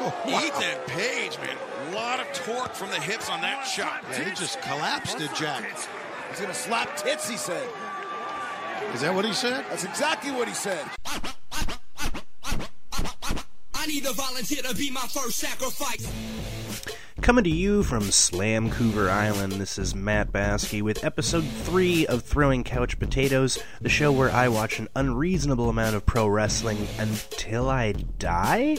Ethan Page, man, a lot of torque from the hips on that shot. Yeah, he just collapsed it, Jack. He's going to slap tits, he said. Is that what he said? That's exactly what he said. I need a volunteer to be my first sacrifice. Coming to you from Slamcouver Island, this is Matt Basky with episode 3 of Throwing Couch Potatoes, the show where I watch an unreasonable amount of pro wrestling until I die.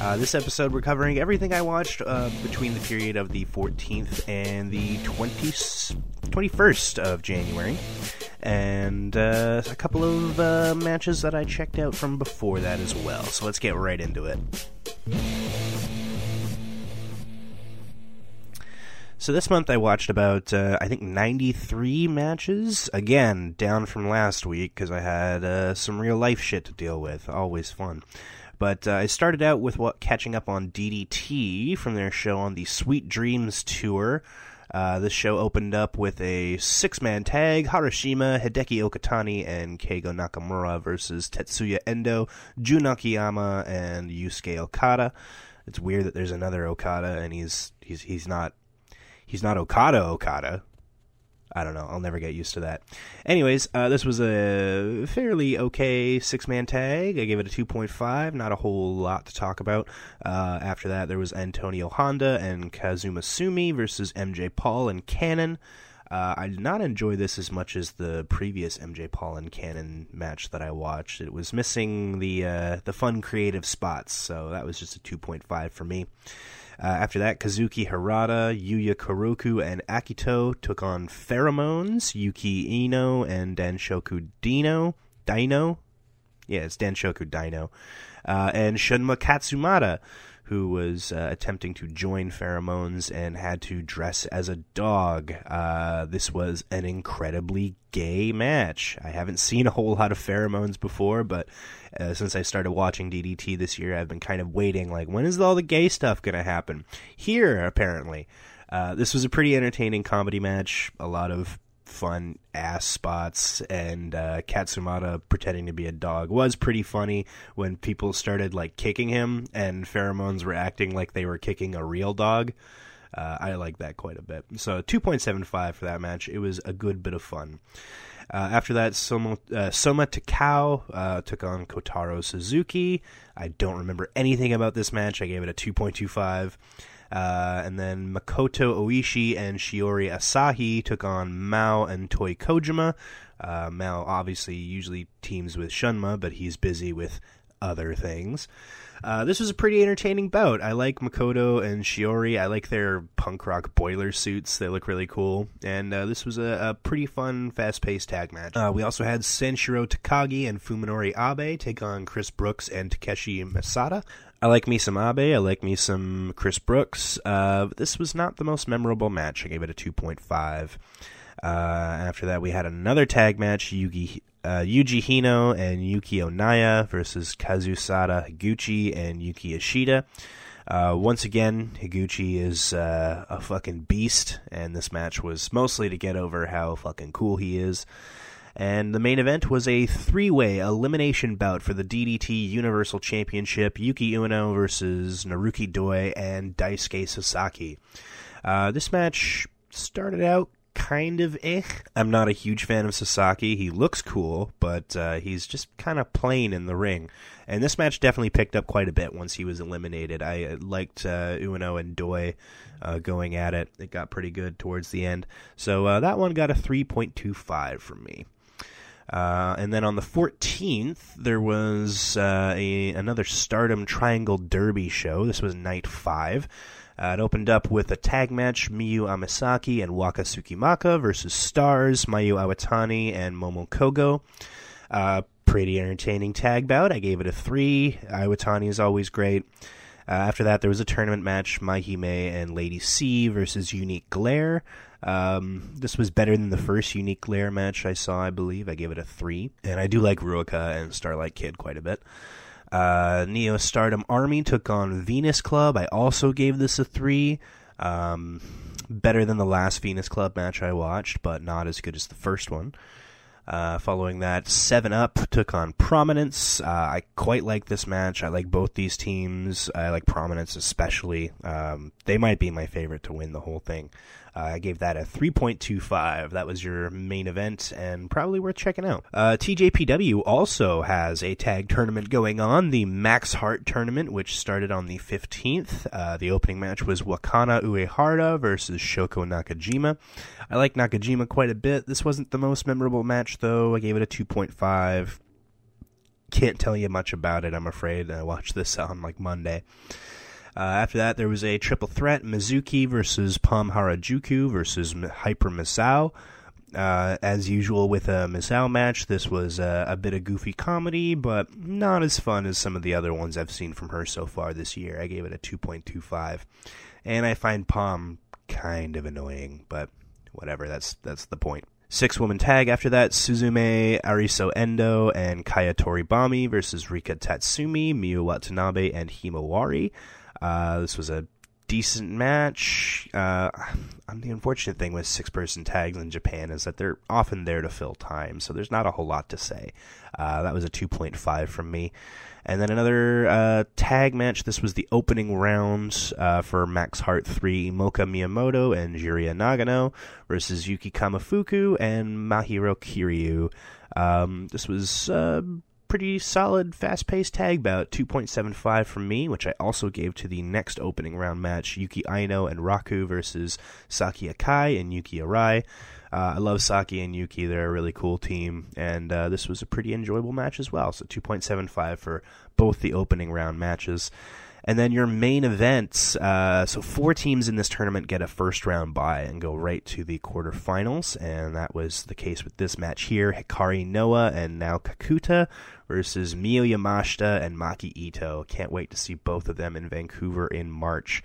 Uh, this episode, we're covering everything I watched uh, between the period of the 14th and the 20, 21st of January, and uh, a couple of uh, matches that I checked out from before that as well. So let's get right into it. So this month I watched about uh, I think 93 matches. Again, down from last week because I had uh, some real life shit to deal with. Always fun. But uh, I started out with what catching up on DDT from their show on the Sweet Dreams tour. Uh, this show opened up with a six-man tag: Harashima, Hideki Okatani, and Keigo Nakamura versus Tetsuya Endo, Jun Akiyama, and Yusuke Okada. It's weird that there's another Okada and he's he's he's not he's not Okada Okada. I don't know. I'll never get used to that. Anyways, uh, this was a fairly okay six man tag. I gave it a 2.5. Not a whole lot to talk about. Uh, after that, there was Antonio Honda and Kazuma Sumi versus MJ Paul and KANON. Uh, I did not enjoy this as much as the previous MJ Paul and KANON match that I watched. It was missing the uh, the fun creative spots, so that was just a 2.5 for me. Uh, after that, Kazuki Hirata, Yuya Koroku, and Akito took on Pheromones, Yuki Ino, and Danshoku Dino. Dino? Yeah, it's Danshoku Dino. Uh, and Shunma Katsumata, who was uh, attempting to join Pheromones and had to dress as a dog. Uh, this was an incredibly gay match. I haven't seen a whole lot of Pheromones before, but uh, since I started watching DDT this year, I've been kind of waiting, like, when is all the gay stuff going to happen? Here, apparently. Uh, this was a pretty entertaining comedy match. A lot of fun ass spots and uh, Katsumata pretending to be a dog was pretty funny when people started like kicking him and pheromones were acting like they were kicking a real dog. Uh, I like that quite a bit. So 2.75 for that match. It was a good bit of fun. Uh, after that, Soma, uh, Soma Takao uh, took on Kotaro Suzuki. I don't remember anything about this match. I gave it a 2.25. Uh, and then Makoto Oishi and Shiori Asahi took on Mao and Toi Kojima. Uh, Mao obviously usually teams with Shunma, but he's busy with other things. Uh, this was a pretty entertaining bout. I like Makoto and Shiori. I like their punk rock boiler suits. They look really cool. And uh, this was a, a, pretty fun, fast paced tag match. Uh, we also had Sanshiro Takagi and Fuminori Abe take on Chris Brooks and Takeshi Masada. I like me some Abe. I like me some Chris Brooks. Uh, this was not the most memorable match. I gave it a 2.5. Uh, after that, we had another tag match: Yugi, uh, Yuji Hino and Yuki Onaya versus Kazusada Higuchi and Yuki Ishida. Uh, once again, Higuchi is uh, a fucking beast, and this match was mostly to get over how fucking cool he is. And the main event was a three way elimination bout for the DDT Universal Championship Yuki Ueno versus Naruki Doi and Daisuke Sasaki. Uh, this match started out kind of eh. I'm not a huge fan of Sasaki. He looks cool, but uh, he's just kind of plain in the ring. And this match definitely picked up quite a bit once he was eliminated. I uh, liked uh, Ueno and Doi uh, going at it. It got pretty good towards the end. So uh, that one got a 3.25 from me. Uh, and then on the 14th, there was uh, a, another Stardom Triangle Derby show. This was night five. Uh, it opened up with a tag match Miyu Amasaki and Waka Tsukiyama versus Stars, Mayu Iwatani, and Momo Kohgo. Uh, pretty entertaining tag bout. I gave it a three. Iwatani is always great. Uh, after that, there was a tournament match Mahime and Lady C versus Unique Glare. Um, this was better than the first Unique Glare match I saw, I believe. I gave it a three. And I do like Ruaka and Starlight Kid quite a bit. Uh, Neo Stardom Army took on Venus Club. I also gave this a three. Um, better than the last Venus Club match I watched, but not as good as the first one. Uh, following that, Seven Up took on Prominence. Uh, I quite like this match. I like both these teams. I like Prominence especially. Um, they might be my favorite to win the whole thing. Uh, I gave that a 3.25. That was your main event and probably worth checking out. Uh, TJPW also has a tag tournament going on, the Max Heart tournament, which started on the 15th. Uh, the opening match was Wakana Uehara versus Shoko Nakajima. I like Nakajima quite a bit. This wasn't the most memorable match, though. I gave it a 2.5. Can't tell you much about it, I'm afraid. I watched this on like Monday. Uh, after that, there was a triple threat: Mizuki versus Pom Harajuku versus Hyper Misao. Uh, as usual with a Misao match, this was uh, a bit of goofy comedy, but not as fun as some of the other ones I've seen from her so far this year. I gave it a 2.25, and I find Pom kind of annoying, but whatever. That's that's the point. Six woman tag after that Suzume Arisu Endo and Kaya Toribami versus Rika Tatsumi, Miyu Watanabe, and Himawari. Uh, this was a decent match. Uh, the unfortunate thing with six person tags in Japan is that they're often there to fill time, so there's not a whole lot to say. Uh, that was a 2.5 from me. And then another uh, tag match. This was the opening round uh, for Max Heart 3 Moka Miyamoto and Juria Nagano versus Yuki Kamifuku and Mahiro Kiryu. Um, this was uh, pretty solid, fast paced tag bout. 2.75 from me, which I also gave to the next opening round match Yuki Aino and Raku versus Saki Akai and Yuki Arai. Uh, I love Saki and Yuki. They're a really cool team, and uh, this was a pretty enjoyable match as well. So 2.75 for both the opening round matches. And then your main events. Uh, so four teams in this tournament get a first round bye and go right to the quarterfinals, and that was the case with this match here: Hikari Noah and Nao Kakuta versus Miu Yamashita and Maki Ito. Can't wait to see both of them in Vancouver in March.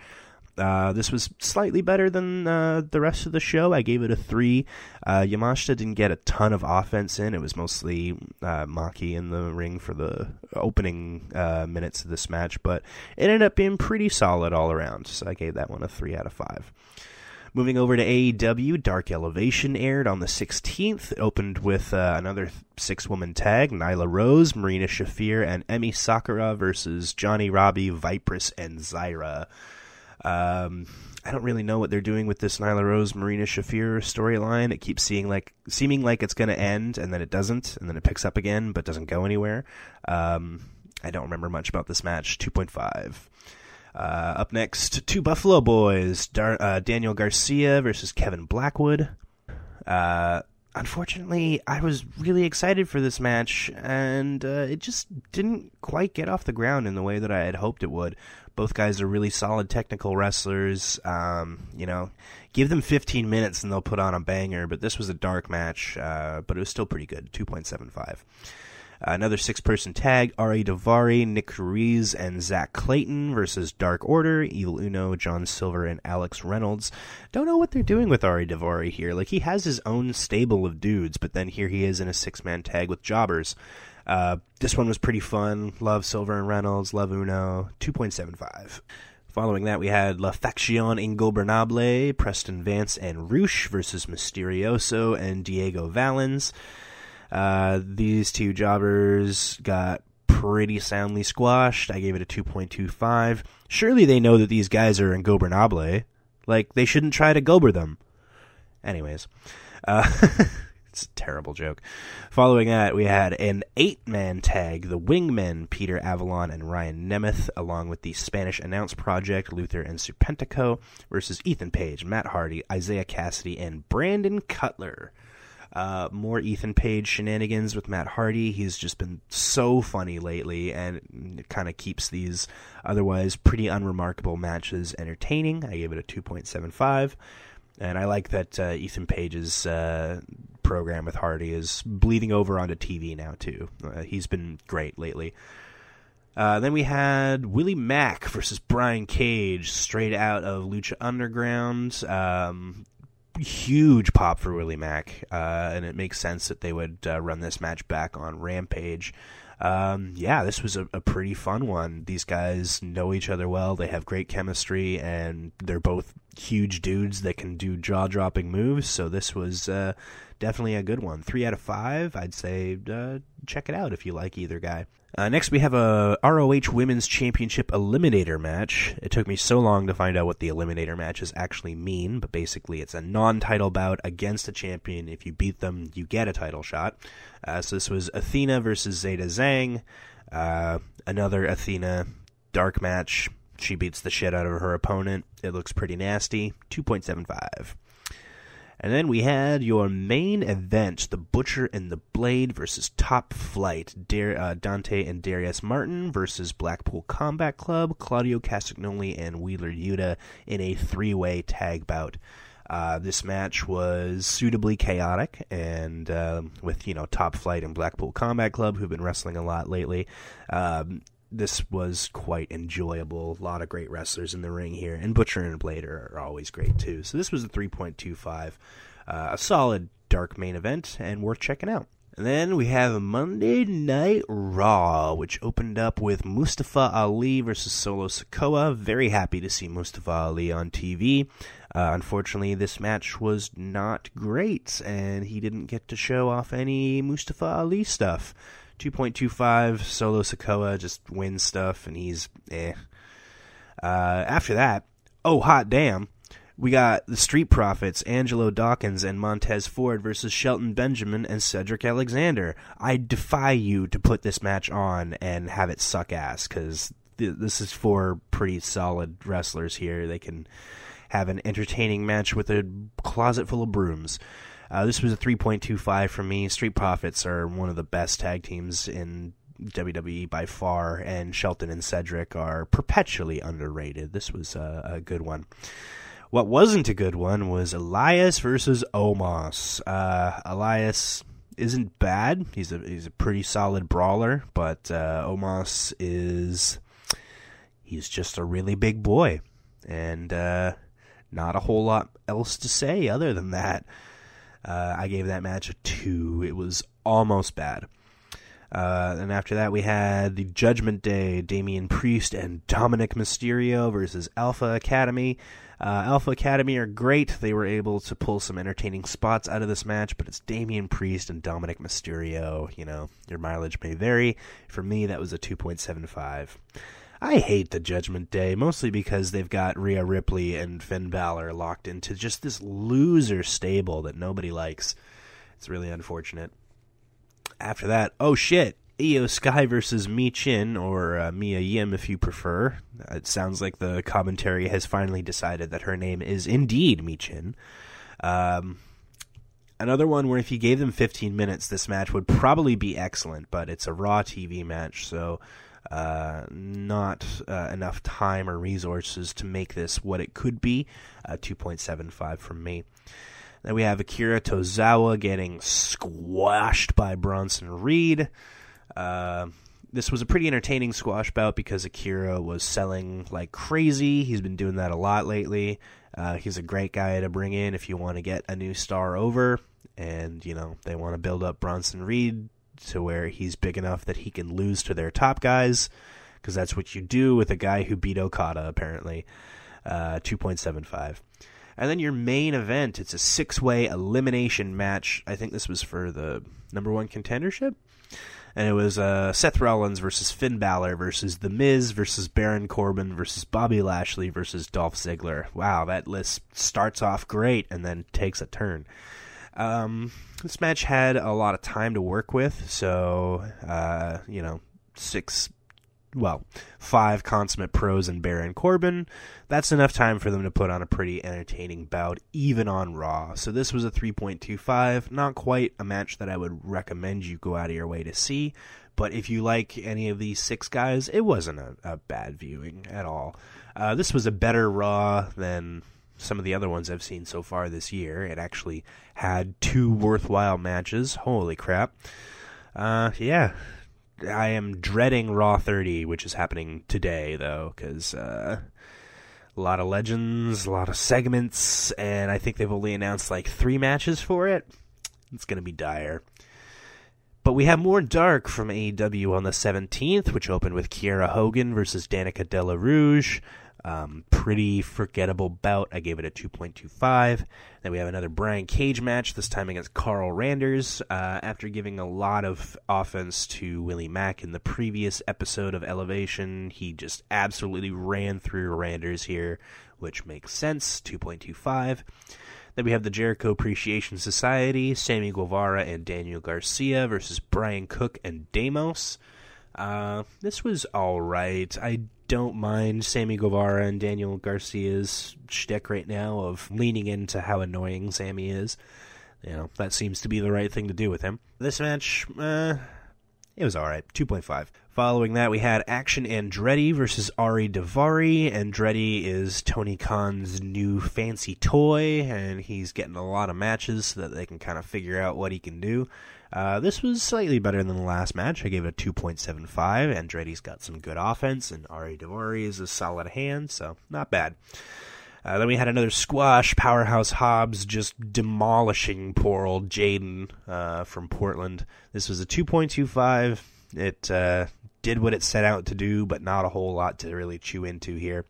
Uh, this was slightly better than uh, the rest of the show. I gave it a three. Uh, Yamashita didn't get a ton of offense in. It was mostly uh, Maki in the ring for the opening uh, minutes of this match, but it ended up being pretty solid all around. So I gave that one a three out of five. Moving over to AEW, Dark Elevation aired on the 16th. It opened with uh, another six woman tag Nyla Rose, Marina Shafir, and Emi Sakura versus Johnny Robbie, Vipress, and Zyra. Um, I don't really know what they're doing with this Nyla Rose Marina Shafir storyline. It keeps seeing like seeming like it's going to end, and then it doesn't, and then it picks up again, but doesn't go anywhere. Um, I don't remember much about this match. Two point five. Uh, up next, two Buffalo Boys, Dar- uh, Daniel Garcia versus Kevin Blackwood. Uh, unfortunately, I was really excited for this match, and uh, it just didn't quite get off the ground in the way that I had hoped it would. Both guys are really solid technical wrestlers. Um, you know, give them 15 minutes and they'll put on a banger. But this was a dark match, uh, but it was still pretty good. 2.75. Another six person tag Ari Daivari, Nick Ruiz, and Zach Clayton versus Dark Order, Evil Uno, John Silver, and Alex Reynolds. Don't know what they're doing with Ari Daivari here. Like, he has his own stable of dudes, but then here he is in a six man tag with jobbers. Uh, this one was pretty fun. Love Silver and Reynolds, love Uno. 2.75. Following that, we had La Faction Ingobernable, Preston Vance and Roosh versus Mysterioso and Diego Valens. Uh, these two jobbers got pretty soundly squashed. I gave it a 2.25. Surely they know that these guys are ingobernable. Like, they shouldn't try to gober them. Anyways. Uh, it's a terrible joke. Following that, we had an eight man tag the Wingmen, Peter Avalon and Ryan Nemeth, along with the Spanish Announce Project, Luther and Serpentico, versus Ethan Page, Matt Hardy, Isiah Kassidy, and Brandon Cutler. Uh, more Ethan Page shenanigans with Matt Hardy. He's just been so funny lately, and it kind of keeps these otherwise pretty unremarkable matches entertaining. I gave it a 2.75. And I like that uh, Ethan Page's uh, program with Hardy is bleeding over onto TV now, too. Uh, he's been great lately. Uh, then we had Willie Mack versus Brian Cage, straight out of Lucha Underground. Um, huge pop for Willie Mack, uh, and it makes sense that they would uh, run this match back on Rampage. Um, yeah, this was a, a pretty fun one. These guys know each other well. They have great chemistry, and they're both huge dudes that can do jaw dropping moves. So this was uh, definitely a good one. Three out of five. I'd say uh, check it out if you like either guy. Uh, next, we have a ROH Women's Championship Eliminator match. It took me so long to find out what the Eliminator matches actually mean, but basically, it's a non title bout against a champion. If you beat them, you get a title shot. Uh, so, this was Athena versus Zeta Zhang. Uh, another Athena dark match. She beats the shit out of her opponent. It looks pretty nasty. 2.75. And then we had your main event, The Butcher and the Blade versus Top Flight, Dar- uh, Dante and Darius Martin versus Blackpool Combat Club, Claudio Castagnoli and Wheeler Yuta in a three-way tag bout. Uh, this match was suitably chaotic, and uh, with you know Top Flight and Blackpool Combat Club, who've been wrestling a lot lately, um, this was quite enjoyable. A lot of great wrestlers in the ring here, and Butcher and Blade are, are always great too. So this was a 3.25, uh, a solid dark main event, and worth checking out. And then we have Monday Night Raw, which opened up with Mustafa Ali versus Solo Sikoa. Very happy to see Mustafa Ali on TV. Uh, unfortunately, this match was not great, and he didn't get to show off any Mustafa Ali stuff. 2.25 Solo Sikoa just wins stuff, and he's eh. Uh, after that, oh hot damn, we got the Street Profits, Angelo Dawkins and Montez Ford versus Shelton Benjamin and Cedric Alexander. I defy you to put this match on and have it suck ass because th- this is for pretty solid wrestlers here. They can have an entertaining match with a closet full of brooms. Uh, this was a 3.25 for me. Street Profits are one of the best tag teams in WWE by far, and Shelton and Cedric are perpetually underrated. This was a, a good one. What wasn't a good one was Elias versus Omos. Uh, Elias isn't bad. He's a he's a pretty solid brawler, but uh, Omos is he's just a really big boy, and uh, not a whole lot else to say other than that. Uh, I gave that match a two. It was almost bad. Uh, and after that, we had the Judgment Day, Damian Priest and Dominic Mysterio versus Alpha Academy. Uh, Alpha Academy are great. They were able to pull some entertaining spots out of this match, but it's Damian Priest and Dominic Mysterio. You know, your mileage may vary. For me, that was a 2.75. I hate the Judgment Day, mostly because they've got Rhea Ripley and Finn Balor locked into just this loser stable that nobody likes. It's really unfortunate. After that, oh shit, IYO SKY versus Michin, or uh, Mia Yim if you prefer. It sounds like the commentary has finally decided that her name is indeed Michin. Um, another one where if you gave them 15 minutes, this match would probably be excellent, but it's a Raw TV match, so uh, not uh, enough time or resources to make this what it could be. Uh, 2.75 from me. Then we have Akira Tozawa getting squashed by Bronson Reed. Uh, this was a pretty entertaining squash bout because Akira was selling like crazy. He's been doing that a lot lately. Uh, he's a great guy to bring in if you want to get a new star over, and you know they want to build up Bronson Reed to where he's big enough that he can lose to their top guys, because that's what you do with a guy who beat Okada apparently. Uh, 2.75. And then your main event, it's a six way elimination match. I think this was for the number one contendership. And it was uh, Seth Rollins versus Finn Balor versus The Miz versus Baron Corbin versus Bobby Lashley versus Dolph Ziggler. Wow, that list starts off great and then takes a turn. Um, this match had a lot of time to work with, so, uh, you know, six well, five consummate pros and Baron Corbin. That's enough time for them to put on a pretty entertaining bout, even on Raw. So this was a 3.25. Not quite a match that I would recommend you go out of your way to see, but if you like any of these six guys, it wasn't a, a bad viewing at all. Uh, this was a better Raw than some of the other ones I've seen so far this year. It actually had two worthwhile matches. Holy crap. Uh, yeah, I am dreading Raw 30, which is happening today, though, because uh, a lot of legends, a lot of segments, and I think they've only announced like three matches for it. It's going to be dire. But we have more dark from AEW on the 17th, which opened with Kiera Hogan versus Danica Della Rouge. Um, pretty forgettable bout. I gave it a 2.25. Then we have another Brian Cage match, this time against Carl Randers. Uh, after giving a lot of offense to Willie Mack in the previous episode of Elevation, he just absolutely ran through Randers here, which makes sense. 2.25. Then we have the Jericho Appreciation Society, Sammy Guevara and Daniel Garcia versus Brian Cook and Damos. Uh, this was alright. I don't mind Sammy Guevara and Daniel Garcia's shtick right now of leaning into how annoying Sammy is. You know, that seems to be the right thing to do with him. This match, uh, it was alright. 2.5. Following that, we had Action Andretti versus Ari Daivari. Andretti is Tony Khan's new fancy toy, and he's getting a lot of matches so that they can kind of figure out what he can do. Uh, this was slightly better than the last match. I gave it a 2.75. Andretti's got some good offense, and Ari Daivari is a solid hand, so not bad. Uh, then we had another squash. Powerhouse Hobbs just demolishing poor old Jaden uh, from Portland. This was a 2.25. It uh, did what it set out to do, but not a whole lot to really chew into here.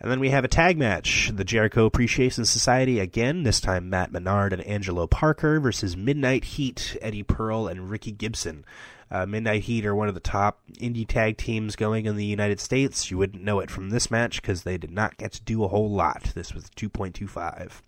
And then we have a tag match. The Jericho Appreciation Society again, this time Matt Menard and Angelo Parker versus Midnight Heat, Eddie Pearl and Ricky Gibson. Uh, Midnight Heat are one of the top indie tag teams going in the United States. You wouldn't know it from this match because they did not get to do a whole lot. This was 2.25.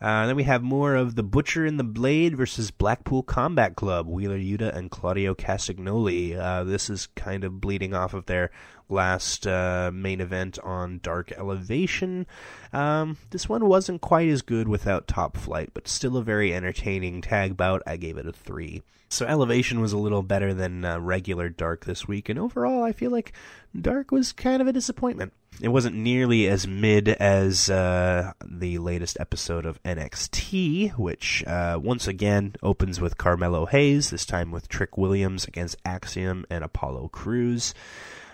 Uh, then we have more of the Butcher and the Blade versus Blackpool Combat Club, Wheeler Yuta and Claudio Castagnoli. Uh, this is kind of bleeding off of their last uh, main event on Dark Elevation. Um, this one wasn't quite as good without Top Flight, but still a very entertaining tag bout. I gave it a 3. So Elevation was a little better than uh, regular Dark this week, and overall, I feel like Dark was kind of a disappointment. It wasn't nearly as mid as uh, the latest episode of NXT, which uh, once again opens with Carmelo Hayes, this time with Trick Williams against Axiom and Apollo Crews.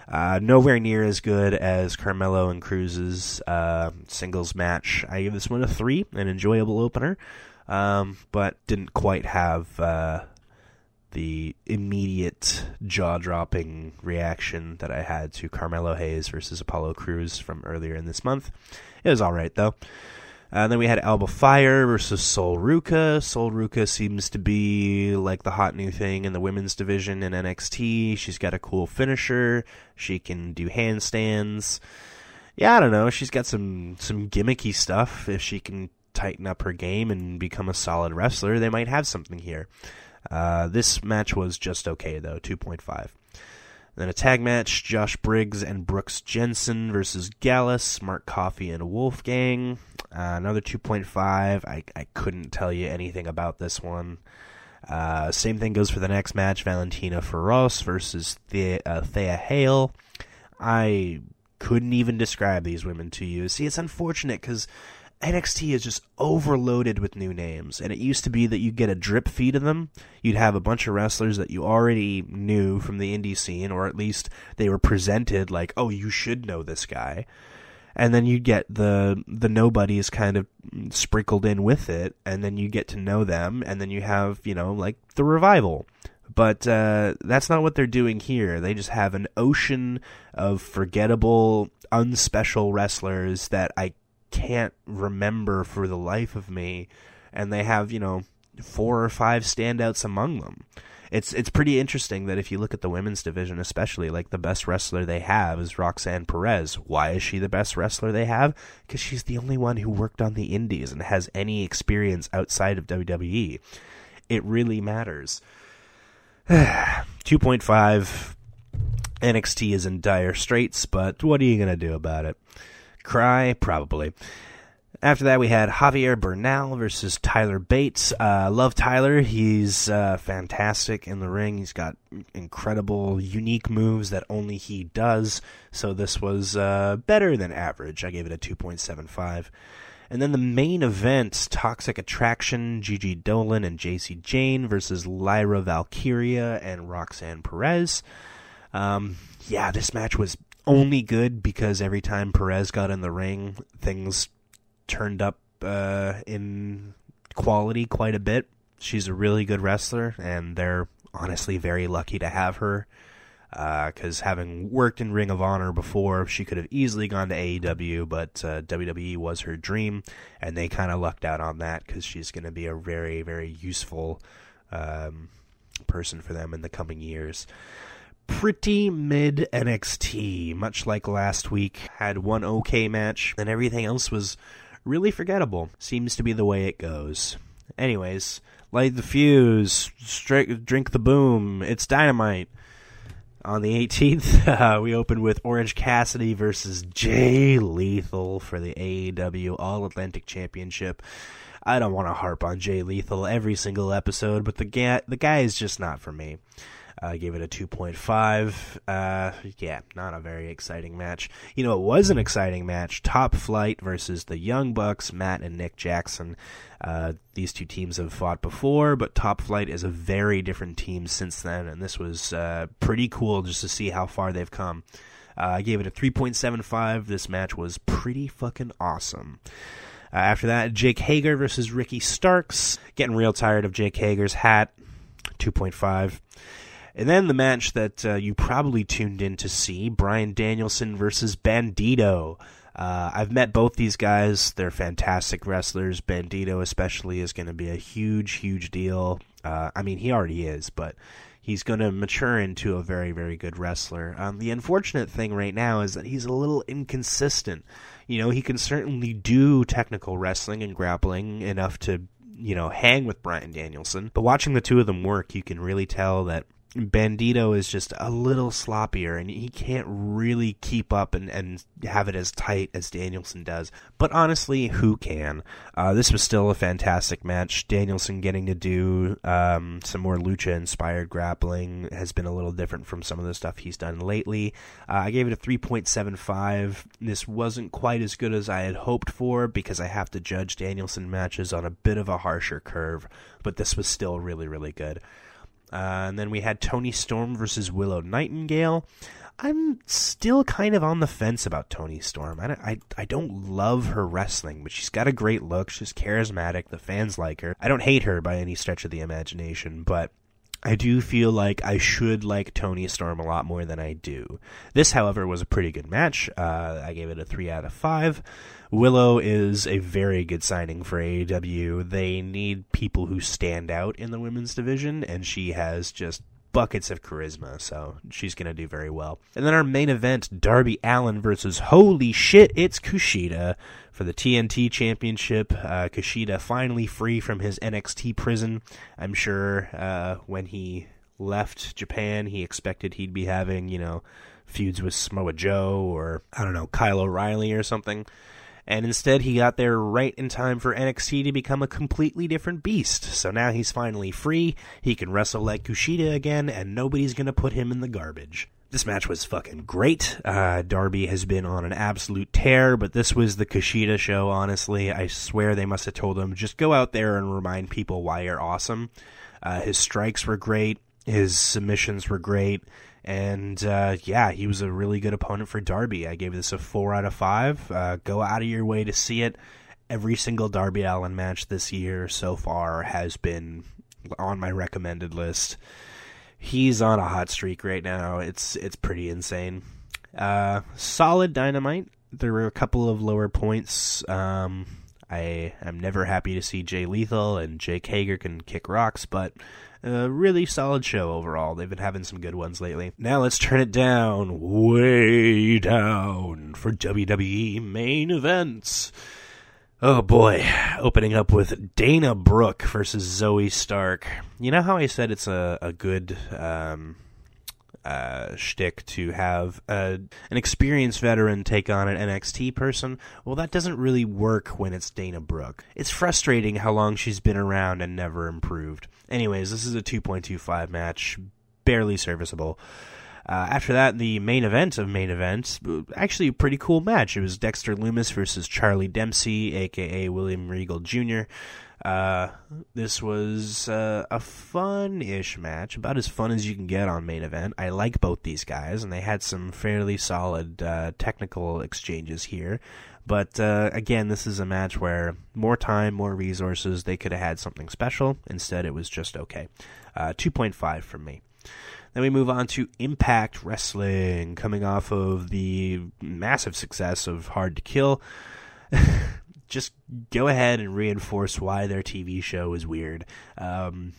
Uh, nowhere near as good as Carmelo and Crews's uh, singles match. I give this one a three, an enjoyable opener, um, but didn't quite have uh, the immediate jaw dropping reaction that I had to Carmelo Hayes versus Apollo Crews from earlier in this month. It was alright though. Uh, then we had Alba Fyre versus Sol Ruca. Sol Ruca seems to be like the hot new thing in the women's division in NXT. She's got a cool finisher. She can do handstands. Yeah, I don't know. She's got some some gimmicky stuff. If she can tighten up her game and become a solid wrestler, they might have something here. Uh, this match was just okay though, 2.5. Then a tag match: Josh Briggs and Brooks Jensen versus Gallus, Mark Coffey, and Wolfgang. Uh, another 2.5. I I couldn't tell you anything about this one. Uh, same thing goes for the next match: Valentina Feroz versus uh, Thea Hale. I couldn't even describe these women to you. See, it's unfortunate because NXT is just overloaded with new names. And it used to be that you'd get a drip feed of them. You'd have a bunch of wrestlers that you already knew from the indie scene, or at least they were presented like, oh, you should know this guy. And then you get the the nobodies kind of sprinkled in with it, and then you get to know them, and then you have, you know, like the revival. But uh, that's not what they're doing here. They just have an ocean of forgettable, unspecial wrestlers that I can't remember for the life of me, and they have you know four or five standouts among them. It's it's pretty interesting that if you look at the women's division, especially like the best wrestler they have is Roxanne Perez. Why is she the best wrestler they have? Because she's the only one who worked on the Indies and has any experience outside of WWE. It really matters. 2.5 NXT is in dire straits, but what are you going to do about it? Cry? Probably. After that, we had Javier Bernal versus Tyler Bates. Uh, love Tyler. He's uh, fantastic in the ring. He's got incredible, unique moves that only he does. So this was uh, better than average. I gave it a 2.75. And then the main event, Toxic Attraction, Gigi Dolan and Jacy Jayne versus Lyra Valkyria and Roxanne Perez. Um, yeah, this match was only good because every time Perez got in the ring, things turned up uh, in quality quite a bit. she's a really good wrestler, and they're honestly very lucky to have her. Because uh, having worked in Ring of Honor before, she could have easily gone to AEW, but uh, WWE was her dream, and they kind of lucked out on that because she's going to be a very, very useful um, person for them in the coming years pretty mid NXT, much like last week. Had one okay match, and everything else was really forgettable. Seems to be the way it goes. Anyways, light the fuse, stri- drink the boom. It's dynamite. On the 18th, uh, we opened with Orange Cassidy versus Jay Lethal for the AEW All Atlantic Championship. I don't want to harp on Jay Lethal every single episode, but the guy, the guy is just not for me. I gave it a 2.5. Uh, yeah, not a very exciting match. You know, it was an exciting match. Top Flight versus the Young Bucks, Matt and Nick Jackson. Uh, these two teams have fought before, but Top Flight is a very different team since then, and this was uh, pretty cool just to see how far they've come. Uh, I gave it a 3.75. This match was pretty fucking awesome. Uh, after that, Jake Hager versus Ricky Starks. Getting real tired of Jake Hager's hat. 2.5. And then the match that uh, you probably tuned in to see Bryan Danielson versus Bandito. Uh, I've met both these guys. They're fantastic wrestlers. Bandito, especially, is going to be a huge, huge deal. Uh, I mean, he already is, but he's going to mature into a very, very good wrestler. Um, the unfortunate thing right now is that he's a little inconsistent. You know, he can certainly do technical wrestling and grappling enough to, you know, hang with Bryan Danielson. But watching the two of them work, you can really tell that Bandito is just a little sloppier and he can't really keep up and, and have it as tight as Danielson does. But honestly, who can? Uh, this was still a fantastic match. Danielson getting to do um, some more lucha inspired grappling has been a little different from some of the stuff he's done lately. Uh, I gave it a 3.75. This wasn't quite as good as I had hoped for because I have to judge Danielson matches on a bit of a harsher curve, but this was still really, really good. Uh, and then we had Toni Storm versus Willow Nightingale. I'm still kind of on the fence about Toni Storm. I don't, I, I don't love her wrestling, but she's got a great look. She's charismatic. The fans like her. I don't hate her by any stretch of the imagination, but I do feel like I should like Toni Storm a lot more than I do. This, however, was a pretty good match. Uh, I gave it a 3 out of 5. Willow is a very good signing for AEW. They need people who stand out in the women's division, and she has just buckets of charisma, so she's going to do very well. And then our main event Darby Allin versus holy shit, it's Kushida for the TNT Championship. Uh, Kushida finally free from his NXT prison. I'm sure uh, when he left Japan, he expected he'd be having, you know, feuds with Samoa Joe or, I don't know, Kyle O'Reilly or something and instead he got there right in time for NXT to become a completely different beast. So now he's finally free, he can wrestle like Kushida again, and nobody's gonna put him in the garbage. This match was fucking great. Uh, Darby has been on an absolute tear, but this was the Kushida show, honestly. I swear they must have told him, just go out there and remind people why you're awesome. Uh, his strikes were great, his submissions were great. And uh, yeah, he was a really good opponent for Darby. I gave this a four out of five. Uh, go out of your way to see it. Every single Darby Allin match this year so far has been on my recommended list. He's on a hot streak right now. It's it's pretty insane. Uh, solid dynamite. There were a couple of lower points. Um, I am never happy to see Jay Lethal and Jake Hager can kick rocks, but a really solid show overall. They've been having some good ones lately. Now let's turn it down, way down for WWE main events. Oh boy, opening up with Dana Brooke versus Zoey Stark. You know how I said it's a, a good um, uh, shtick to have a, an experienced veteran take on an NXT person. Well, that doesn't really work when it's Dana Brooke. It's frustrating how long she's been around and never improved. Anyways, this is a 2.25 match, barely serviceable. Uh, after that, the main event of main events, actually a pretty cool match. It was Dexter Lumis versus Charlie Dempsey, aka William Regal Jr. Uh, this was uh, a fun-ish match, about as fun as you can get on main event. I like both these guys, and they had some fairly solid uh, technical exchanges here. But uh, again, this is a match where more time, more resources, they could have had something special. Instead, it was just okay. Uh, 2.5 from me. Then we move on to Impact Wrestling, coming off of the massive success of Hard to Kill. Just go ahead and reinforce why their TV show is weird. Um,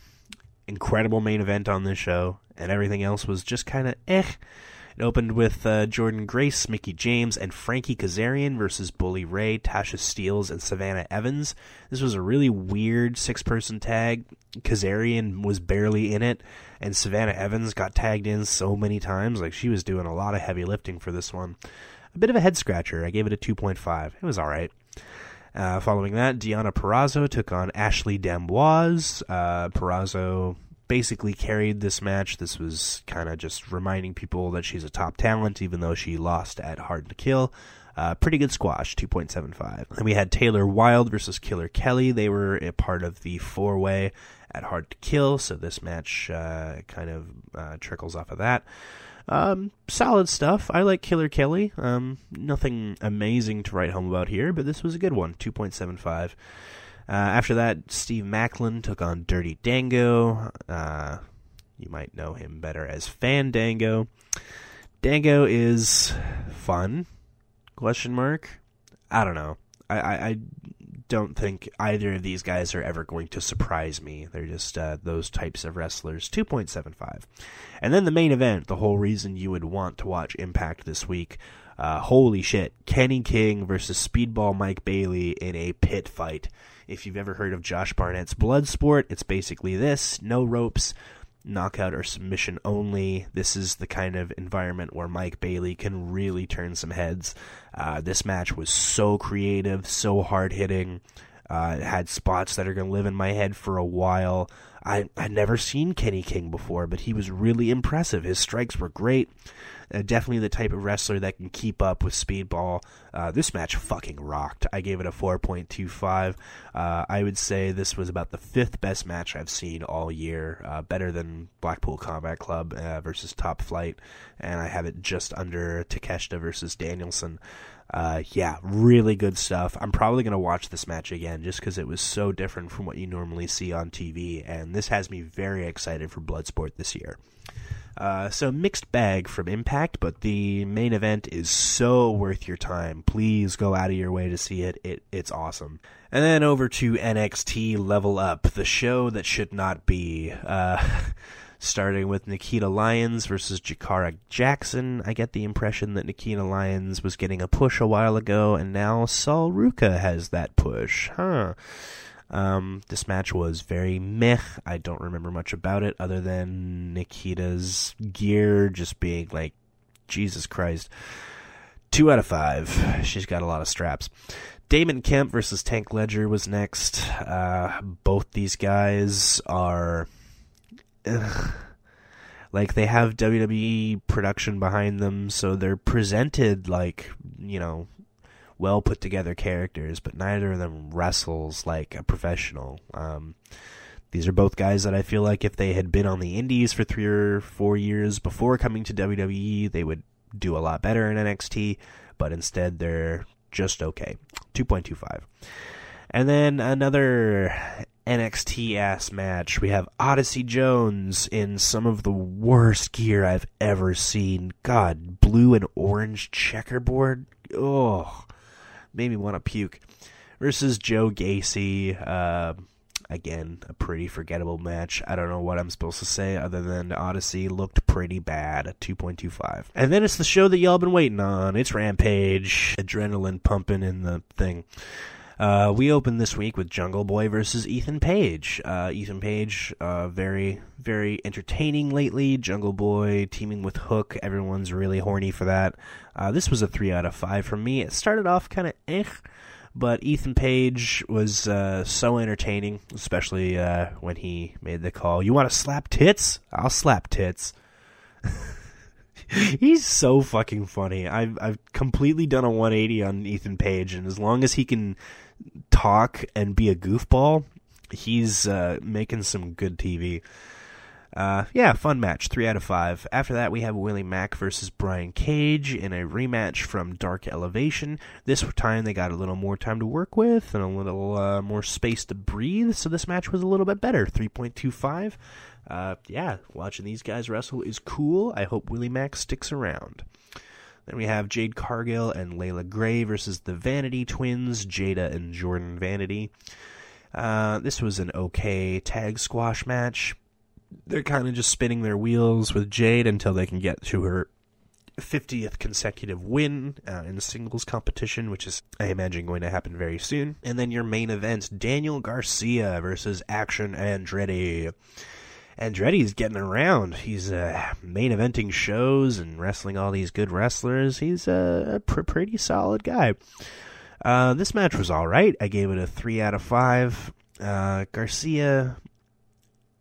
incredible main event on this show, and everything else was just kind of eh. It opened with uh, Jordynne Grace, Mickie James, and Frankie Kazarian versus Bully Ray, Tasha Steelz, and Savannah Evans. This was a really weird six person tag. Kazarian was barely in it, and Savannah Evans got tagged in so many times. Like, she was doing a lot of heavy lifting for this one. A bit of a head scratcher. I gave it a 2.5. It was alright. Uh, following that, Deonna Purrazzo took on Ashley D'Amboise. Uh, Purrazzo basically carried this match. This was kind of just reminding people that she's a top talent, even though she lost at Hard to Kill. Uh, pretty good squash, 2.75. And we had Taylor Wilde versus Killer Kelly. They were a part of the four way at Hard to Kill, so this match uh, kind of uh, trickles off of that. Um, solid stuff. I like Killer Kelly. Um, nothing amazing to write home about here, but this was a good one, 2.75. Uh, after that, Steve Maclin took on Dirty Dango. Uh, you might know him better as Fandango. Dango is fun? Question mark. I don't know. I, I, I don't think either of these guys are ever going to surprise me. They're just uh, those types of wrestlers. 2.75. And then the main event, the whole reason you would want to watch Impact this week. Uh, holy shit. Kenny King versus Speedball Mike Bailey in a pit fight. If you've ever heard of Josh Barnett's blood sport, it's basically this no ropes, knockout or submission only. This is the kind of environment where Mike Bailey can really turn some heads. Uh, this match was so creative, so hard hitting. Uh, it had spots that are going to live in my head for a while. I I'd never seen Kenny King before, but he was really impressive. His strikes were great. Uh, definitely the type of wrestler that can keep up with Speedball. Uh, this match fucking rocked. I gave it a 4.25. Uh, I would say this was about the fifth best match I've seen all year. Uh, better than Blackpool Combat Club uh, versus Top Flight, and I have it just under Takeshita versus Danielson. Uh, yeah, really good stuff. I'm probably going to watch this match again just because it was so different from what you normally see on TV, and this has me very excited for Bloodsport this year. Uh, so mixed bag from Impact, but the main event is so worth your time. Please go out of your way to see it. It it's awesome. And then over to NXT Level Up, the show that should not be. Uh, starting with Nikita Lyons versus Jakara Jackson. I get the impression that Nikita Lyons was getting a push a while ago, and now Sol Ruca has that push. Huh. Um, this match was very meh. I don't remember much about it other than Nikita's gear just being like, Jesus Christ. Two out of five. She's got a lot of straps. Damon Kemp versus Tank Ledger was next. Uh, both these guys are. Ugh, like they have WWE production behind them, so they're presented like, you know, well put together characters, but neither of them wrestles like a professional. Um, these are both guys that I feel like if they had been on the indies for three or four years before coming to WWE, they would do a lot better in NXT, but instead they're just okay. 2.25. And then another NXT ass match. We have Odyssey Jones in some of the worst gear I've ever seen. God, blue and orange checkerboard. Oh, made me want to puke. Versus Joe Gacy. Uh, again, a pretty forgettable match. I don't know what I'm supposed to say other than Odyssey looked pretty bad at 2.25. And then it's the show that y'all been waiting on. It's Rampage. Adrenaline pumping in the thing. Uh, we opened this week with Jungle Boy versus Ethan Page. Uh, Ethan Page, uh, very, very entertaining lately. Jungle Boy teaming with Hook. Everyone's really horny for that. Uh, this was a 3 out of 5 for me. It started off kind of eh, but Ethan Page was uh, so entertaining, especially uh, when he made the call. You want to slap tits? I'll slap tits. He's so fucking funny. I've I've completely done a 180 on Ethan Page, and as long as he can talk and be a goofball, he's uh, making some good TV. Uh, yeah, fun match. Three out of five. After that, we have Willie Mack versus Brian Cage in a rematch from Dark Elevation. This time, they got a little more time to work with and a little uh, more space to breathe, so this match was a little bit better. 3.25. Uh, yeah, watching these guys wrestle is cool. I hope Willie Mack sticks around. Then we have Jade Cargill and Leila Grey versus the Vanity Twins, Jada and Jordan Vanity. Uh, this was an okay tag squash match they're kind of just spinning their wheels with Jade until they can get to her 50th consecutive win uh, in the singles competition, which is, I imagine, going to happen very soon. And then your main event Daniel Garcia versus Action Andretti. Andretti's getting around. He's uh, main eventing shows and wrestling all these good wrestlers. He's a pr- pretty solid guy. Uh, this match was all right. I gave it a three out of five. Uh, Garcia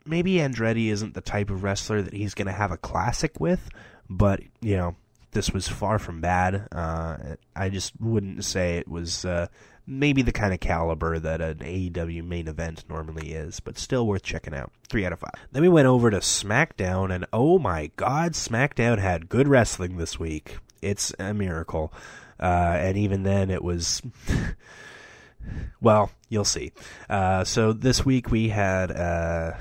maybe Andretti isn't the type of wrestler that he's going to have a classic with, but you know, this was far from bad. Uh, I just wouldn't say it was uh, maybe the kind of caliber that an AEW main event normally is, but still worth checking out. Three out of five. Then we went over to SmackDown, and oh my God, SmackDown had good wrestling this week. It's a miracle. Uh, and even then, it was. well, you'll see. Uh, so this week we had uh,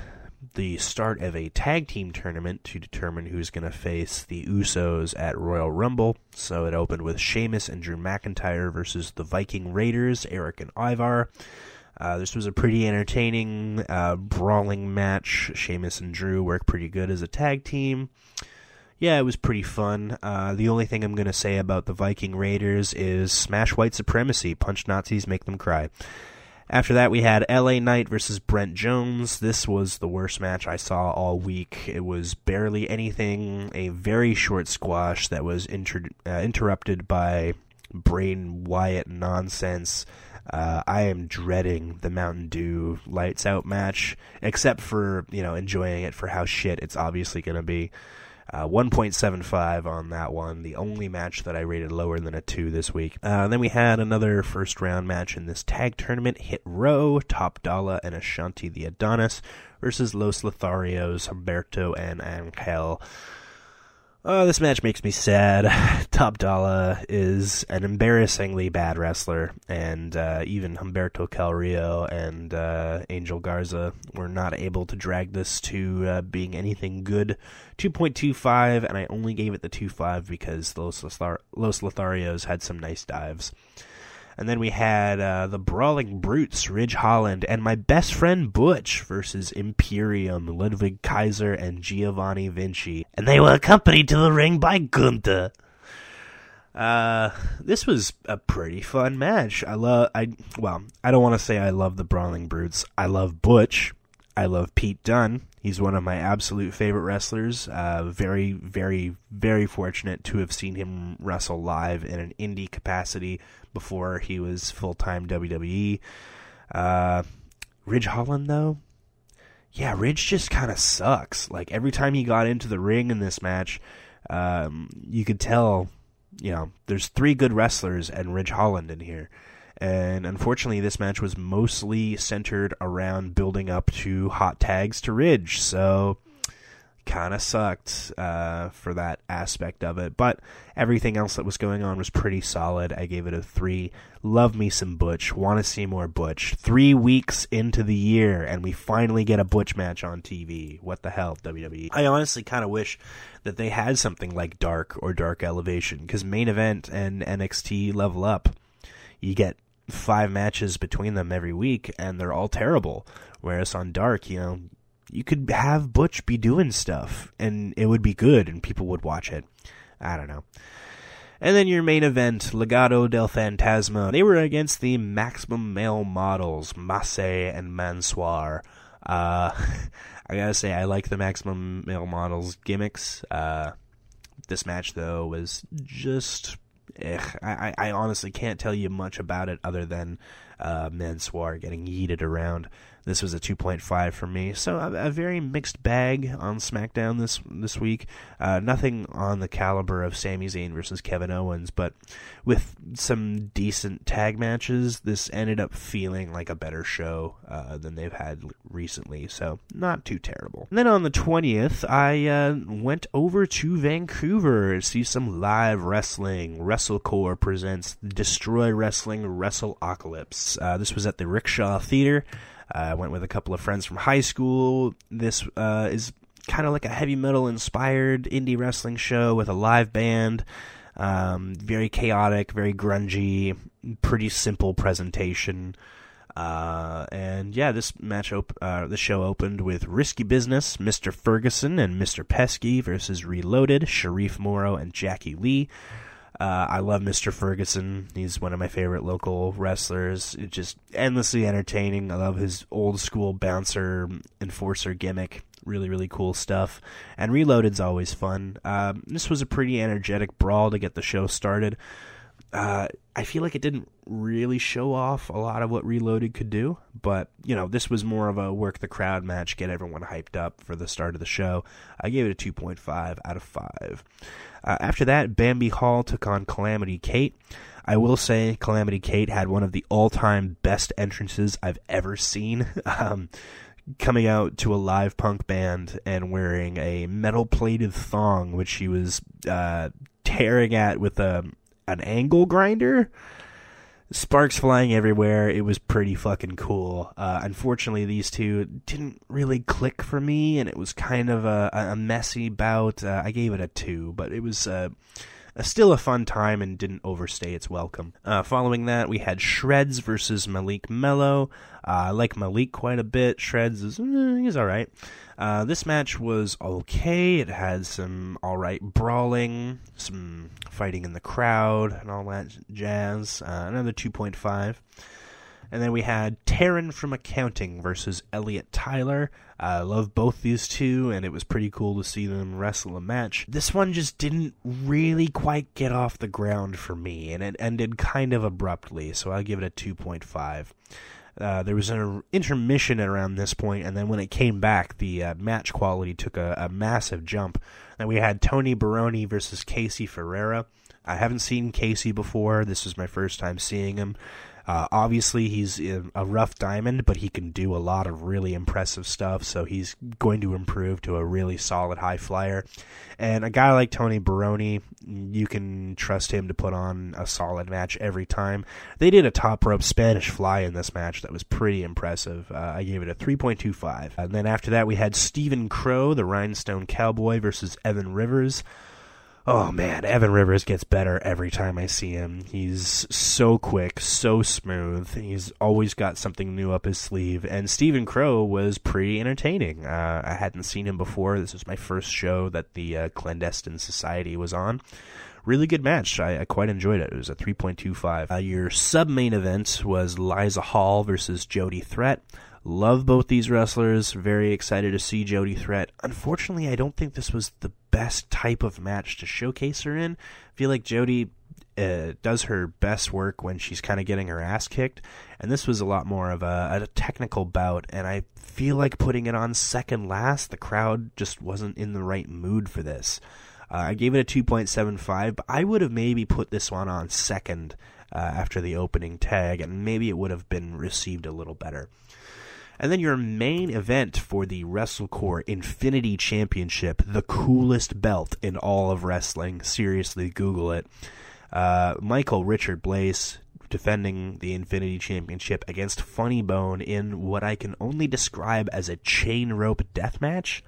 the start of a tag team tournament to determine who's going to face the Usos at Royal Rumble. So it opened with Sheamus and Drew McIntyre versus the Viking Raiders, Erik and Ivar. Uh, this was a pretty entertaining, uh, brawling match. Sheamus and Drew work pretty good as a tag team. Yeah, it was pretty fun. Uh, the only thing I'm going to say about the Viking Raiders is smash white supremacy, punch Nazis, make them cry. After that, we had LA Knight versus Brent Jones. This was the worst match I saw all week. It was barely anything, a very short squash that was inter- uh, interrupted by Bray Wyatt nonsense. Uh, I am dreading the Mountain Dew lights out match, except for, you know, enjoying it for how shit it's obviously going to be. Uh, 1.75 on that one, the only match that I rated lower than a 2 this week. Uh, then we had another first round match in this tag tournament Hit Row, Top Dollar, and Ashante the Adonis versus Los Lotharios, Humberto, and Angel. Oh, this match makes me sad. Top is an embarrassingly bad wrestler, and uh, even Humberto Carrillo and uh, Angel Garza were not able to drag this to uh, being anything good. 2.25, and I only gave it the 2.5 because Los, Lothar- Los Lotharios had some nice dives. And then we had uh, the Brawling Brutes, Ridge Holland, and my best friend Butch versus Imperium, Ludwig Kaiser, and Giovanni Vinci. And they were accompanied to the ring by Gunther. Uh, this was a pretty fun match. I love, I, well, I don't want to say I love the Brawling Brutes. I love Butch. I love Pete Dunne. He's one of my absolute favorite wrestlers. Uh, very, very, very fortunate to have seen him wrestle live in an indie capacity before he was full time WWE. Uh, Ridge Holland, though, yeah, Ridge just kind of sucks. Like every time he got into the ring in this match, um, you could tell, you know, there's three good wrestlers and Ridge Holland in here. And unfortunately, this match was mostly centered around building up to hot tags to Ridge. So, kind of sucked uh, for that aspect of it. But everything else that was going on was pretty solid. I gave it a three. Love me some Butch. Want to see more Butch. Three weeks into the year, and we finally get a Butch match on TV. What the hell, WWE? I honestly kind of wish that they had something like Dark or Dark Elevation, because main event and NXT level up, you get five matches between them every week, and they're all terrible. Whereas on Dark, you know, you could have Butch be doing stuff, and it would be good, and people would watch it. I don't know. And then your main event, Legado del Fantasma. They were against the Maximum Male Models, Masse and Mansoor. Uh, I gotta say, I like the Maximum Male Models gimmicks. Uh, this match, though, was just ugh, I, I honestly can't tell you much about it other than uh, Mansoor getting yeeted around. This was a 2.5 for me, so a, a very mixed bag on SmackDown this this week. Uh, nothing on the caliber of Sami Zayn versus Kevin Owens, but with some decent tag matches, this ended up feeling like a better show uh, than they've had recently. So not too terrible. And then on the 20th, I uh, went over to Vancouver to see some live wrestling. WrestleCore presents Destroy Wrestling WrestleOcalypse. Uh, this was at the Rickshaw Theater. I went with a couple of friends from high school. This uh, is kind of like a heavy metal inspired indie wrestling show with a live band. Um, very chaotic, very grungy, pretty simple presentation. Uh, and yeah, this match op- uh, the show opened with Risky Business, Mr. Ferguson, and Mr. Pesky versus Reloaded, Sharif Morrow, and Jackie Lee. Uh, I love Mr. Ferguson. He's one of my favorite local wrestlers. It's just endlessly entertaining. I love his old school bouncer enforcer gimmick. Really, really cool stuff. And Reloaded's always fun. Um, this was a pretty energetic brawl to get the show started. Uh, I feel like it didn't really show off a lot of what Reloaded could do, but you know, this was more of a work the crowd match, get everyone hyped up for the start of the show. I gave it a 2.5 out of 5. Uh, after that, Bambi Hall took on Calamity Kate. I will say Calamity Kate had one of the all-time best entrances I've ever seen. Um, coming out to a live punk band and wearing a metal-plated thong, which she was uh, tearing at with a an angle grinder. Sparks flying everywhere. It was pretty fucking cool. Uh, unfortunately, these two didn't really click for me, and it was kind of a, a messy bout. Uh, I gave it a two, but it was uh, a, still a fun time and didn't overstay its welcome. Uh, following that, we had Shreds versus Malik Mello. Uh, I like Malik quite a bit. Shreds is eh, he's all right. Uh, this match was okay. It had some alright brawling, some fighting in the crowd, and all that jazz. Uh, another 2.5. And then we had Taryn from Accounting versus Elliot Tyler. I love both these two, and it was pretty cool to see them wrestle a match. This one just didn't really quite get off the ground for me, and it ended kind of abruptly, so I'll give it a 2.5. Uh, there was an intermission around this point, and then when it came back, the uh, match quality took a, a, massive jump. And we had Tony Baroni versus Casey Ferreira. I haven't seen Casey before. This was my first time seeing him. Uh, obviously, he's a rough diamond, but he can do a lot of really impressive stuff. So he's going to improve to a really solid high flyer. And a guy like Tony Baroni, you can trust him to put on a solid match every time. They did a top rope Spanish fly in this match that was pretty impressive. Uh, I gave it a 3.25. And then after that, we had Stephen Crow, the Rhinestone Cowboy, versus Evan Rivers. Oh man, Evan Rivers gets better every time I see him. He's so quick, so smooth. He's always got something new up his sleeve. And Stephen Crow was pretty entertaining. Uh, I hadn't seen him before. This was my first show that the uh, Clandestine Society was on. Really good match. I, I quite enjoyed it. It was a 3.25. Uh, your sub main event was Liza Hall versus Jody Threat. Love both these wrestlers. Very excited to see Jody Threat. Unfortunately, I don't think this was the best type of match to showcase her in. I feel like Jody uh, does her best work when she's kind of getting her ass kicked, and this was a lot more of a, a, technical bout. And I feel like putting it on second last, the crowd just wasn't in the right mood for this. Uh, I gave it a 2.75, but I would have maybe put this one on second uh, after the opening tag, and maybe it would have been received a little better. And then your main event for the WrestleCore Infinity Championship, the coolest belt in all of wrestling. Seriously, Google it. Uh, Michael Richard Blais defending the Infinity Championship against Funny Bone in what I can only describe as a chain rope death match.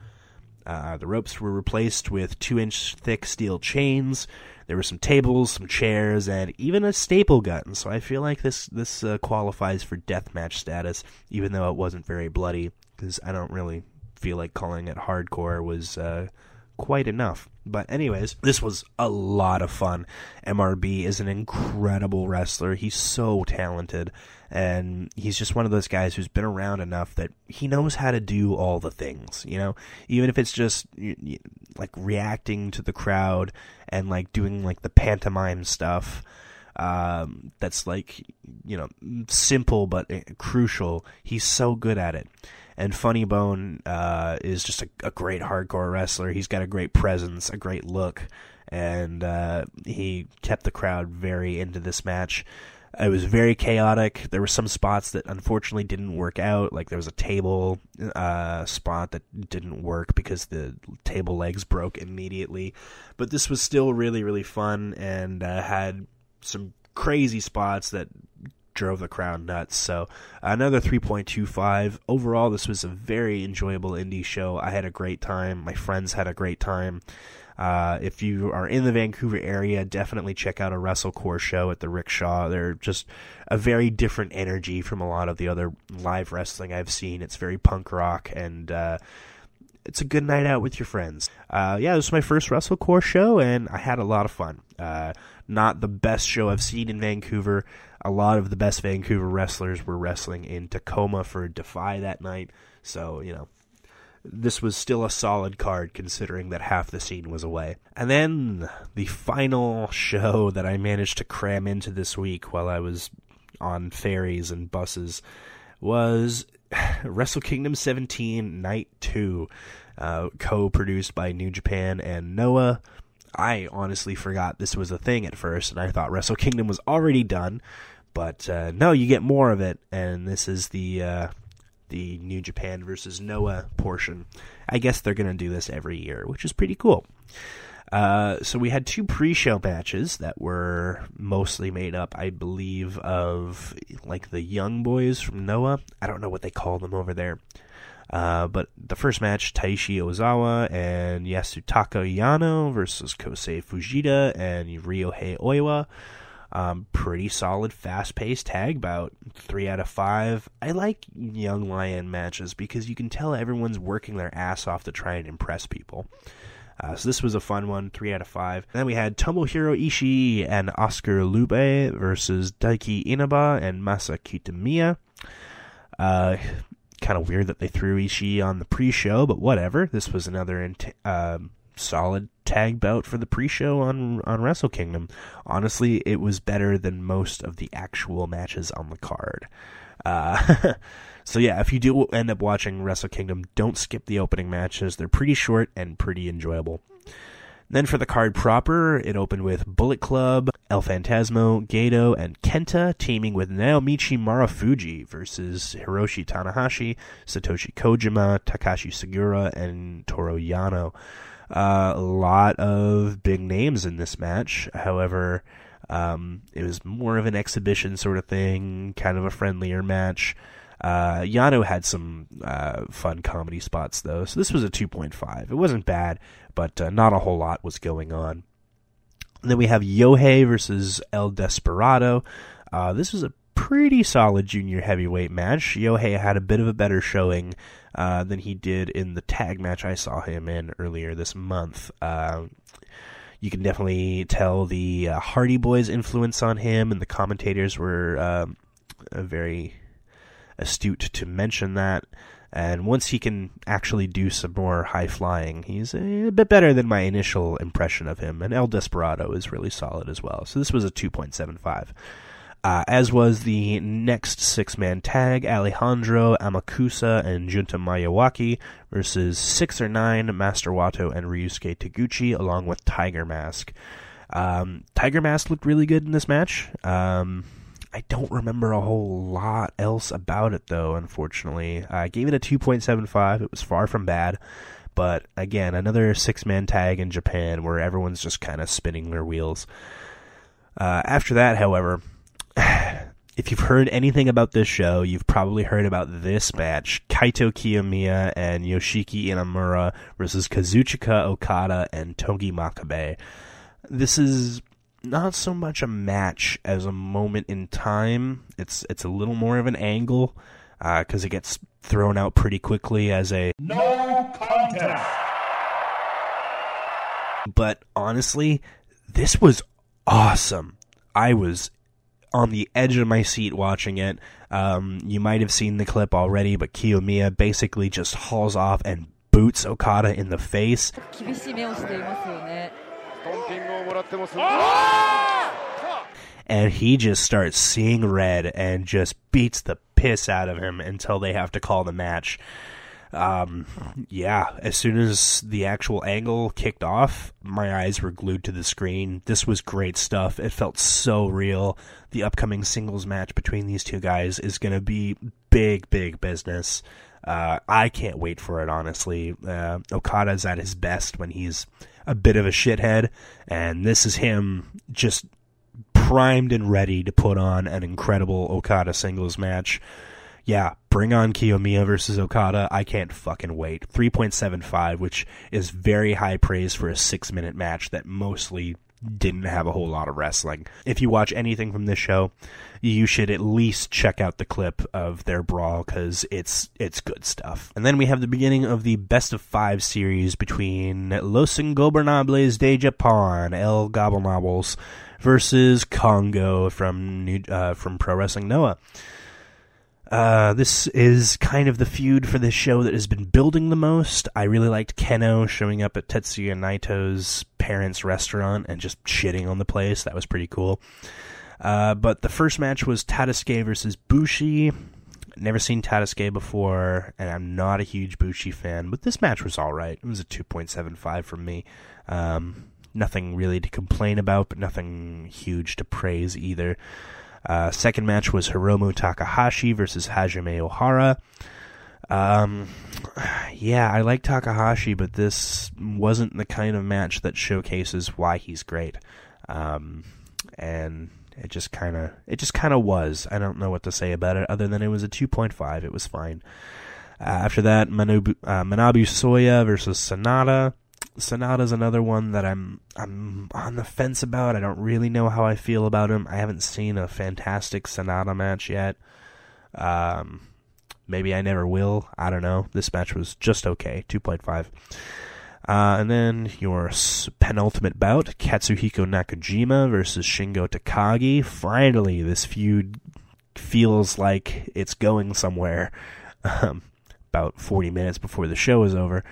Uh, the ropes were replaced with two inch thick steel chains. There were some tables, some chairs, and even a staple gun. So I feel like this this uh, qualifies for deathmatch status, even though it wasn't very bloody. Because I don't really feel like calling it hardcore was uh, quite enough. But anyways, this was a lot of fun. MRB is an incredible wrestler. He's so talented and he's just one of those guys who's been around enough that he knows how to do all the things, you know, even if it's just like reacting to the crowd and like doing like the pantomime stuff. Um, that's like you know simple but uh, crucial. He's so good at it. And Funny Bone uh, is just a, a, great hardcore wrestler. He's got a great presence, a great look, and uh, he kept the crowd very into this match. It was very chaotic. There were some spots that unfortunately didn't work out. Like there was a table uh, spot that didn't work because the table legs broke immediately. But this was still really, really fun and uh, had some crazy spots that drove the crowd nuts. So another 3.25. Overall, this was a very enjoyable indie show. I had a great time. My friends had a great time. Uh, if you are in the Vancouver area, definitely check out a WrestleCore show at the Rickshaw. They're just a very different energy from a lot of the other live wrestling I've seen. It's very punk rock and uh, it's a good night out with your friends. Uh, yeah, this was my first WrestleCore show, and I had a lot of fun. Uh, not the best show I've seen in Vancouver. A lot of the best Vancouver wrestlers were wrestling in Tacoma for Defy that night, so you know this was still a solid card considering that half the scene was away. And then the final show that I managed to cram into this week while I was on ferries and buses was Wrestle Kingdom 17 Night 2, uh, co produced by New Japan and Noah. I honestly forgot this was a thing at first, and I thought Wrestle Kingdom was already done. But uh, no, you get more of it, and this is the uh, the New Japan versus Noah portion. I guess they're to do this every year, which is pretty cool. Uh, so we had two pre-show matches that were mostly made up, I believe, of like the young boys from Noah. I don't know what they call them over there. Uh, but the first match, Taishi Ozawa and Yasutaka Yano versus Kosei Fujita and Ryohei Oiwa. Um, pretty solid, fast paced tag bout. Three out of five. I like Young Lion matches because you can tell everyone's working their ass off to try and impress people. Uh, so this was a fun one, three out of five. then we had Tomohiro Ishii and Oskar Leube versus Daiki Inaba and Masa Kitamiya. Uh, kind of weird that they threw Ishii on the pre-show, but whatever. This was another uh, solid tag bout for the pre-show on on Wrestle Kingdom. Honestly, it was better than most of the actual matches on the card. Uh, so yeah, if you do end up watching Wrestle Kingdom, don't skip the opening matches. They're pretty short and pretty enjoyable. Then for the card proper, it opened with Bullet Club, El Phantasmo, Gedo, and Kenta teaming with Naomichi Marufuji versus Hiroshi Tanahashi, Satoshi Kojima, Takashi Sugiura, and Toru Yano. Uh, a lot of big names in this match. However, um, it was more of an exhibition sort of thing, kind of a friendlier match. Uh, Yano had some uh, fun comedy spots though, so this was a 2.5. It wasn't bad, but uh, not a whole lot was going on. And then we have Yohei versus El Desperado. Uh, this was a pretty solid junior heavyweight match. Yohei had a bit of a better showing uh, than he did in the tag match I saw him in earlier this month. Uh, you can definitely tell the uh, Hardy Boys influence on him, and the commentators were um, very astute to mention that. And once he can actually do some more high flying, he's a bit better than my initial impression of him. And El Desperado is really solid as well. So this was a 2.75 uh, as was the next six man tag Alejandro Amakusa and Junta Miyawaki versus six or nine Master Wato and Ryusuke Taguchi, along with Tiger Mask. Um, Tiger Mask looked really good in this match. Um, I don't remember a whole lot else about it, though, unfortunately. I gave it a 2.75. It was far from bad. But again, another six man tag in Japan where everyone's just kind of spinning their wheels. Uh, after that, however, if you've heard anything about this show, you've probably heard about this match Kaito Kiyomiya and Yoshiki Inamura versus Kazuchika Okada and Togi Makabe. This is not so much a match as a moment in time. It's it's a little more of an angle uh, because uh, it gets thrown out pretty quickly as a no contest But honestly, this was awesome. I was on the edge of my seat watching it. Um, you might have seen the clip already, but Kiyomiya basically just hauls off and boots Okada in the face and he just starts seeing red and just beats the piss out of him until they have to call the match. Um, yeah, as soon as the actual angle kicked off, my eyes were glued to the screen. This was great stuff. It felt so real. The upcoming singles match between these two guys is going to be big, big business. Uh, I can't wait for it, honestly. Uh, Okada's at his best when he's a bit of a shithead, and this is him just primed and ready to put on an incredible Okada singles match. Yeah, bring on Kiyomiya versus Okada. I can't fucking wait. 3.75, which is very high praise for a six minute match that mostly didn't have a whole lot of wrestling. If you watch anything from this show, you should at least check out the clip of their brawl because it's it's good stuff. And then we have the beginning of the best of five series between Los Ingobernables de Japan, El Gobble versus Kongoh from New, uh, from Pro Wrestling Noah. Uh, this is kind of the feud for this show that has been building the most. I really liked Kenoh showing up at Tetsuya Naito's parents' restaurant and just shitting on the place. That was pretty cool. Uh, but the first match was Tadasuke versus Bushi. Never seen Tadasuke before, and I'm not a huge Bushi fan, but this match was alright. It was a 2.75 from me. Um, nothing really to complain about, but nothing huge to praise either. Uh, second match was Hiromu Takahashi versus Hajime Ohara. Um, yeah, I like Takahashi, but this wasn't the kind of match that showcases why he's great. Um, and it just kind of, it just kind of was. I don't know what to say about it other than it was a 2.5. It was fine. Uh, after that, Manabu, uh, Manabu Soya versus Sanada. Sanada's another one that I'm I'm on the fence about. I don't really know how I feel about him. I haven't seen a fantastic Sanada match yet. Um, maybe I never will. I don't know. This match was just okay, two point five. Uh, and then your penultimate bout, Katsuhiko Nakajima versus Shingo Takagi. Finally, this feud feels like it's going somewhere. Um, about 40 minutes before the show is over.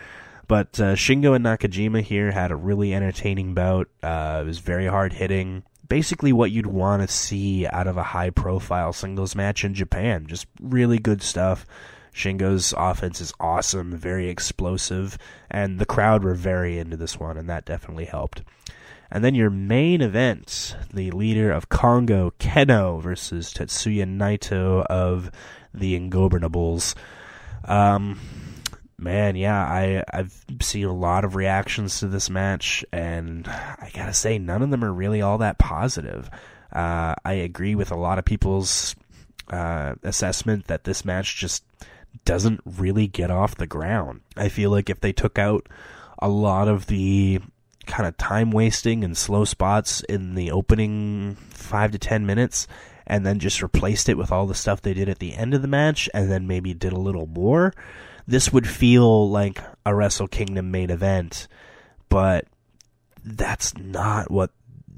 But uh, Shingo and Nakajima here had a really entertaining bout. Uh, it was very hard hitting. Basically, what you'd want to see out of a high profile singles match in Japan. Just really good stuff. Shingo's offense is awesome, very explosive, and the crowd were very into this one, and that definitely helped. And then your main event, the leader of Kongoh, Kenoh, versus Tetsuya Naito of the Ingobernables. Um, man, yeah, I I've seen a lot of reactions to this match, and I gotta say, none of them are really all that positive. Uh, I agree with a lot of people's uh, assessment that this match just doesn't really get off the ground. I feel like if they took out a lot of the kind of time wasting and slow spots in the opening five to ten minutes and then just replaced it with all the stuff they did at the end of the match and then maybe did a little more, this would feel like a Wrestle Kingdom main event. But that's not what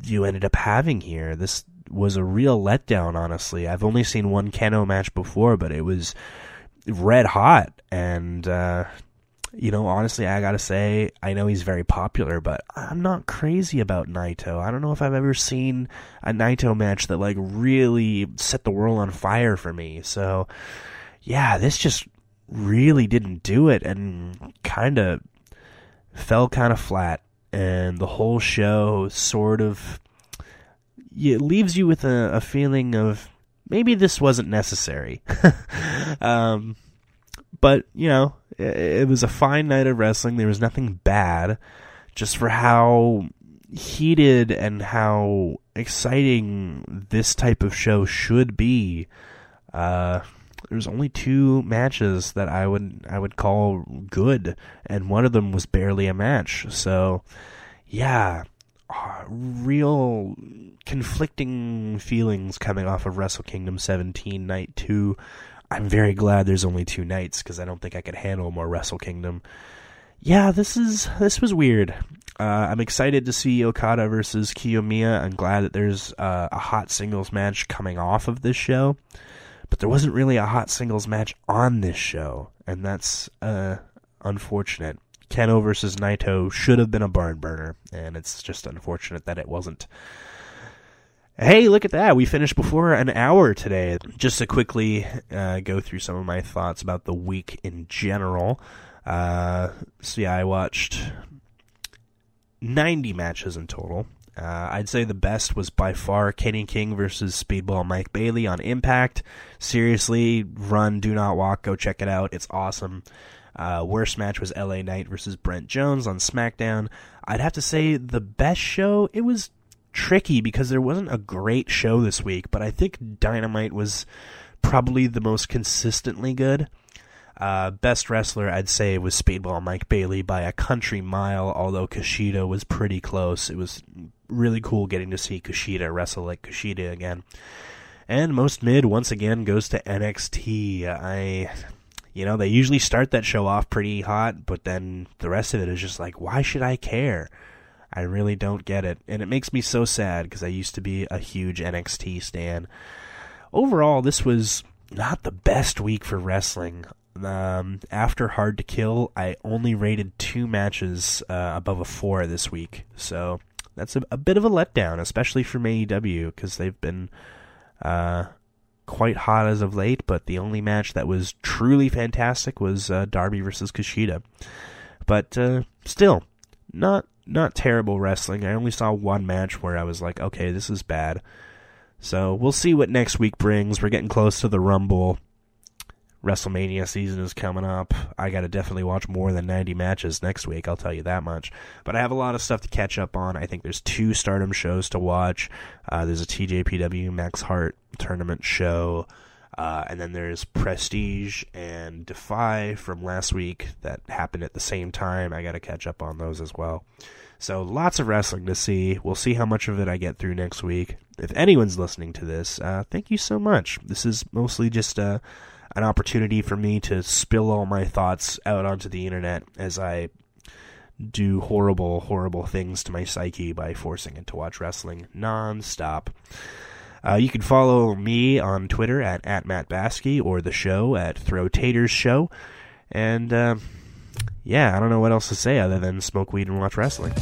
you ended up having here. This was a real letdown, honestly. I've only seen one Kenoh match before, but it was red hot. And, uh, you know, honestly, I gotta say, I know he's very popular, but I'm not crazy about Naito. I don't know if I've ever seen a Naito match that, like, really set the world on fire for me. So, yeah, this just really didn't do it and kind of fell kind of flat. And the whole show sort of it leaves you with a, a feeling of maybe this wasn't necessary. um, but you know, it, it was a fine night of wrestling. There was nothing bad, just for how heated and how exciting this type of show should be. Uh, there's only two matches that I would I would call good, and one of them was barely a match. So, yeah, uh, real conflicting feelings coming off of Wrestle Kingdom 17 Night 2. I'm very glad there's only two nights because I don't think I could handle more Wrestle Kingdom. yeah, this is this was weird. Uh, I'm excited to see Okada versus Kiyomiya. I'm glad that there's uh, a hot singles match coming off of this show, but there wasn't really a hot singles match on this show, and that's uh, unfortunate. Kenoh versus Naito should have been a barn burner, and it's just unfortunate that it wasn't. Hey, look at that. We finished before an hour today. Just to quickly uh, go through some of my thoughts about the week in general. Uh, yeah, I watched 90 matches in total. Uh, I'd say the best was by far Kenny King versus Speedball Mike Bailey on Impact. Seriously, run, do not walk. Go check it out. It's awesome. Uh, worst match was LA Knight versus Brent Jones on SmackDown. I'd have to say the best show, it was tricky because there wasn't a great show this week, but I think Dynamite was probably the most consistently good. Uh, best wrestler, I'd say, was Speedball Mike Bailey by a country mile, although Kushida was pretty close. It was really cool getting to see Kushida wrestle like Kushida again. And most mid, once again, goes to NXT. I, you know, they usually start that show off pretty hot, but then the rest of it is just like, why should I care? I really don't get it. And it makes me so sad because I used to be a huge NXT stan. Overall, this was not the best week for wrestling. Um, after Hard to Kill, I only rated two matches uh, above a four this week. So that's a, a, bit of a letdown, especially from AEW, because they've been uh, quite hot as of late. But the only match that was truly fantastic was uh, Darby versus Kushida. But uh, still, not not terrible wrestling. I only saw one match where I was like, okay, this is bad. So we'll see what next week brings. We're getting close to the Rumble. WrestleMania season is coming up. I got to definitely watch more than 90 matches next week, I'll tell you that much. But I have a lot of stuff to catch up on. I think there's two stardom shows to watch. Uh, there's a TJPW Max Heart tournament show. Uh, and then there's Prestige and Defy from last week that happened at the same time. I got to catch up on those as well. So lots of wrestling to see. We'll see how much of it I get through next week. If anyone's listening to this, uh, thank you so much. This is mostly just a an opportunity for me to spill all my thoughts out onto the internet as I do horrible, horrible things to my psyche by forcing it to watch wrestling nonstop. Uh, you can follow me on Twitter at, at Matt Basky or the show at Throw Taters Show. And uh, yeah, I don't know what else to say other than smoke weed and watch wrestling.